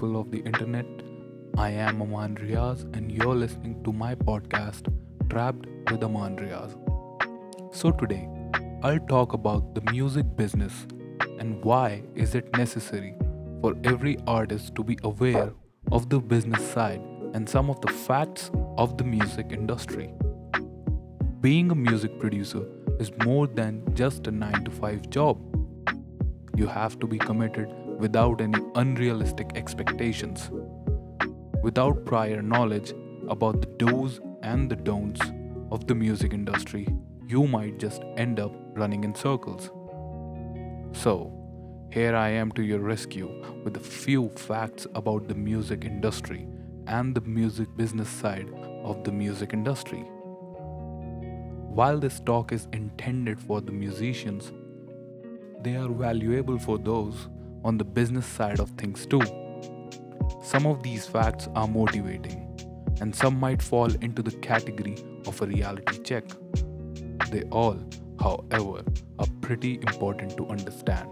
People of the internet. I am Aman Riaz, and you're listening to my podcast, Trapped with Aman Riaz. So, today, I'll talk about the music business and why is it necessary for every artist to be aware of the business side and some of the facts of the music industry. Being a music producer is more than just a 9 to 5 job. You have to be committed without any unrealistic expectations. Without prior knowledge about the do's and the don'ts of the music industry, you might just end up running in circles. So, here I am to your rescue with a few facts about the music industry and the music business side of the music industry. While this talk is intended for the musicians, they are valuable for those on the business side of things too. Some of these facts are motivating, and some might fall into the category of a reality check. They all, however, are pretty important to understand.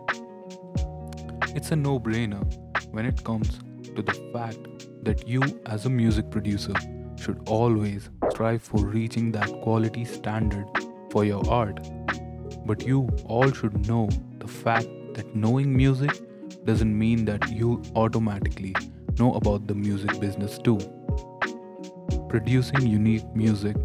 It's a no brainer when it comes to the fact that you, as a music producer, should always strive for reaching that quality standard for your art. But you all should know the fact that knowing music doesn't mean that you automatically know about the music business too. Producing unique music,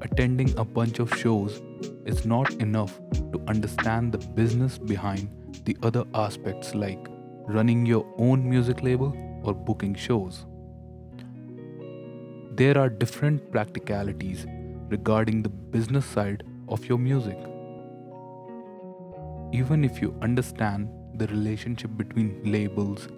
attending a bunch of shows is not enough to understand the business behind the other aspects like running your own music label or booking shows. There are different practicalities regarding the business side of your music. Even if you understand the relationship between labels,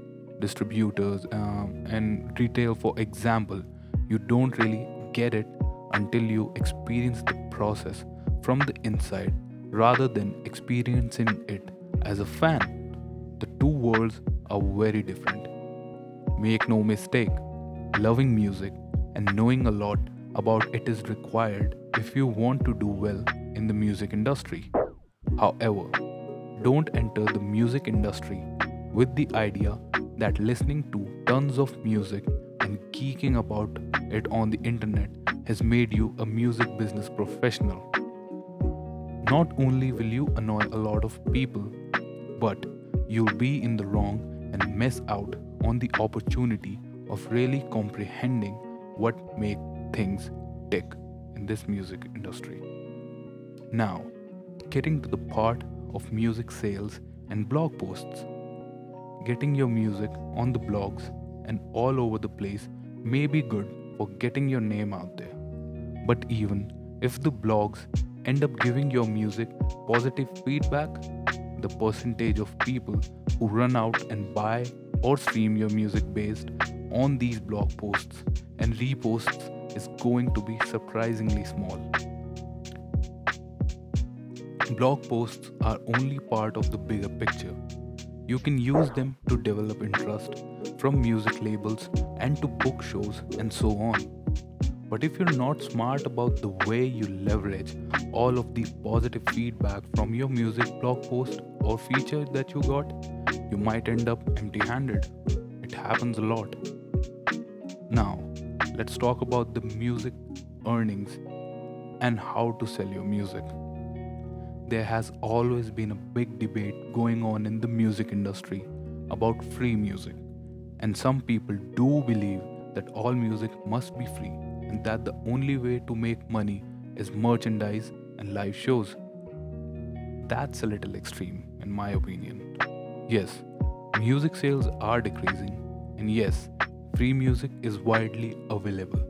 distributors, um, and retail, for example, you don't really get it until you experience the process from the inside rather than experiencing it as a fan. The two worlds are very different. Make no mistake, loving music and knowing a lot about it is required if you want to do well in the music industry. However, don't enter the music industry with the idea that listening to tons of music and geeking about it on the internet has made you a music business professional. Not only will you annoy a lot of people, but you'll be in the wrong and miss out on the opportunity of really comprehending what make things tick in this music industry. Now, getting to the part of music sales and blog posts. Getting your music on the blogs and all over the place may be good for getting your name out there. But even if the blogs end up giving your music positive feedback, the percentage of people who run out and buy or stream your music based on these blog posts and reposts is going to be surprisingly small. Blog posts are only part of the bigger picture. You can use them to develop interest from music labels and to book shows and so on. But if you're not smart about the way you leverage all of the positive feedback from your music blog post or feature that you got, you might end up empty handed. It happens a lot. Now, let's talk about the music earnings and how to sell your music there has always been a big debate going on in the music industry about free music. And some people do believe that all music must be free and that the only way to make money is merchandise and live shows. That's a little extreme, in my opinion. Yes, music sales are decreasing, and yes, free music is widely available.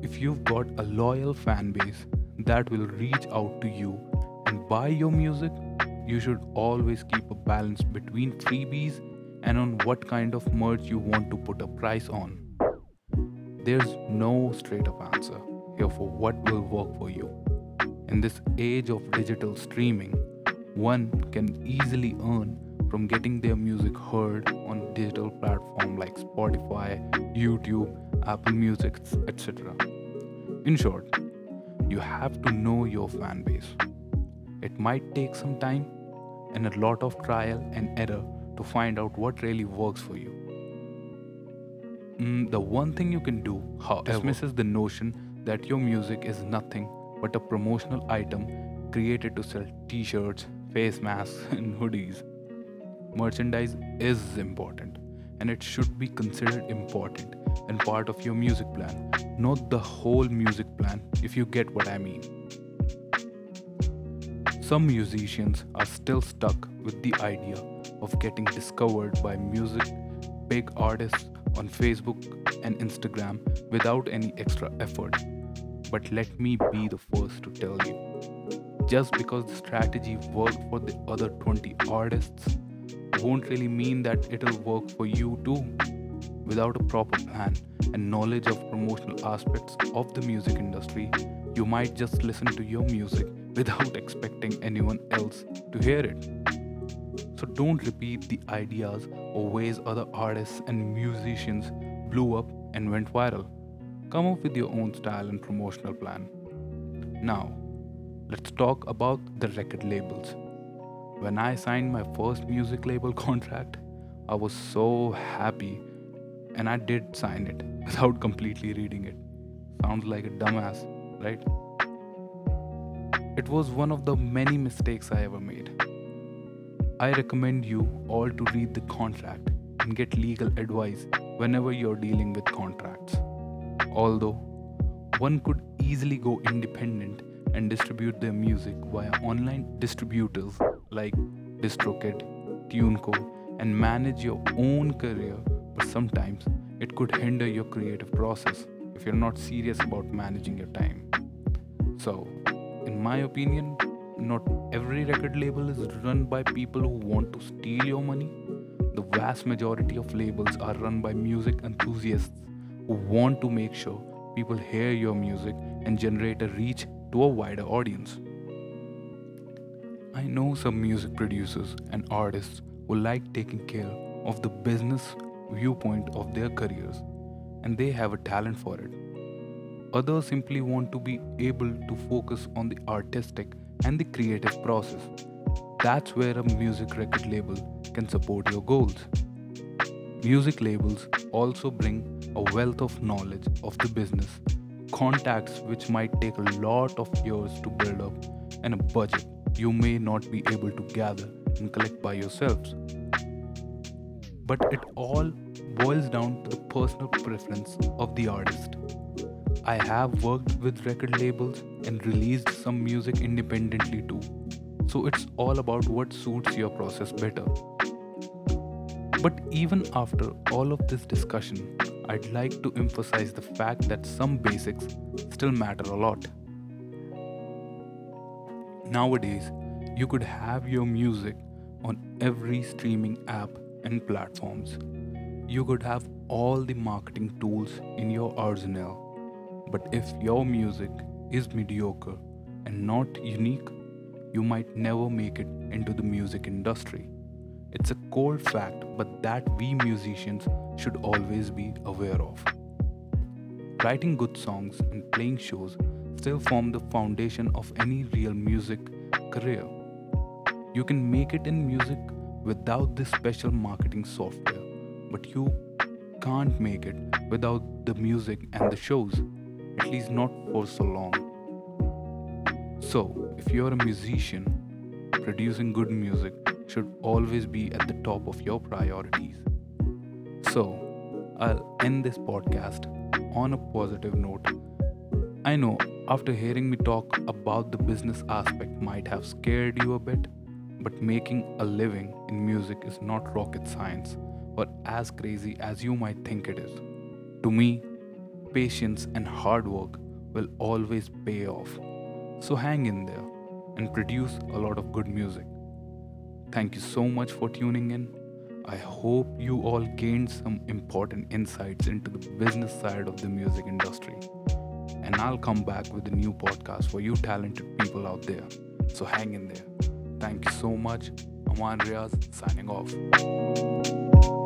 If you've got a loyal fan base that will reach out to you and buy your music, you should always keep a balance between freebies and on what kind of merch you want to put a price on. There's no straight up answer here for what will work for you. In this age of digital streaming, one can easily earn from getting their music heard on digital platforms like Spotify, YouTube, Apple Music, etc. In short, you have to know your fan base. It might take some time and a lot of trial and error to find out what really works for you. Mm, the one thing you can do, however, dismisses the notion that your music is nothing but a promotional item created to sell t shirts, face masks, and hoodies. Merchandise is important and it should be considered important and part of your music plan, not the whole music plan, if you get what I mean. Some musicians are still stuck with the idea of getting discovered by music big artists on Facebook and Instagram without any extra effort. But let me be the first to tell you just because the strategy worked for the other 20 artists won't really mean that it'll work for you too. Without a proper plan and knowledge of promotional aspects of the music industry, you might just listen to your music without expecting anyone else to hear it. So don't repeat the ideas or ways other artists and musicians blew up and went viral. Come up with your own style and promotional plan. Now, let's talk about the record labels. When I signed my first music label contract, I was so happy and I did sign it without completely reading it. Sounds like a dumbass, right? It was one of the many mistakes I ever made. I recommend you all to read the contract and get legal advice whenever you're dealing with contracts. Although, one could easily go independent and distribute their music via online distributors like DistroKid, TuneCore, and manage your own career, but sometimes it could hinder your creative process if you're not serious about managing your time. So, in my opinion, not every record label is run by people who want to steal your money. The vast majority of labels are run by music enthusiasts who want to make sure people hear your music and generate a reach to a wider audience. I know some music producers and artists who like taking care of the business viewpoint of their careers and they have a talent for it. Others simply want to be able to focus on the artistic and the creative process. That's where a music record label can support your goals. Music labels also bring a wealth of knowledge of the business, contacts which might take a lot of years to build up, and a budget you may not be able to gather and collect by yourselves. But it all boils down to the personal preference of the artist. I have worked with record labels and released some music independently too. So it's all about what suits your process better. But even after all of this discussion, I'd like to emphasize the fact that some basics still matter a lot. Nowadays, you could have your music on every streaming app and platforms. You could have all the marketing tools in your arsenal. But if your music is mediocre and not unique, you might never make it into the music industry. It's a cold fact, but that we musicians should always be aware of. Writing good songs and playing shows still form the foundation of any real music career. You can make it in music without this special marketing software, but you can't make it without the music and the shows, at least not for so long. So, if you're a musician, producing good music should always be at the top of your priorities. So, I'll end this podcast on a positive note I know after hearing me talk about the business aspect might have scared you a bit, but making a living in music is not rocket science or as crazy as you might think it is. To me, patience and hard work will always pay off. So hang in there and produce a lot of good music. Thank you so much for tuning in. I hope you all gained some important insights into the business side of the music industry and I'll come back with a new podcast for you talented people out there. So hang in there. Thank you so much. Aman Riaz signing off.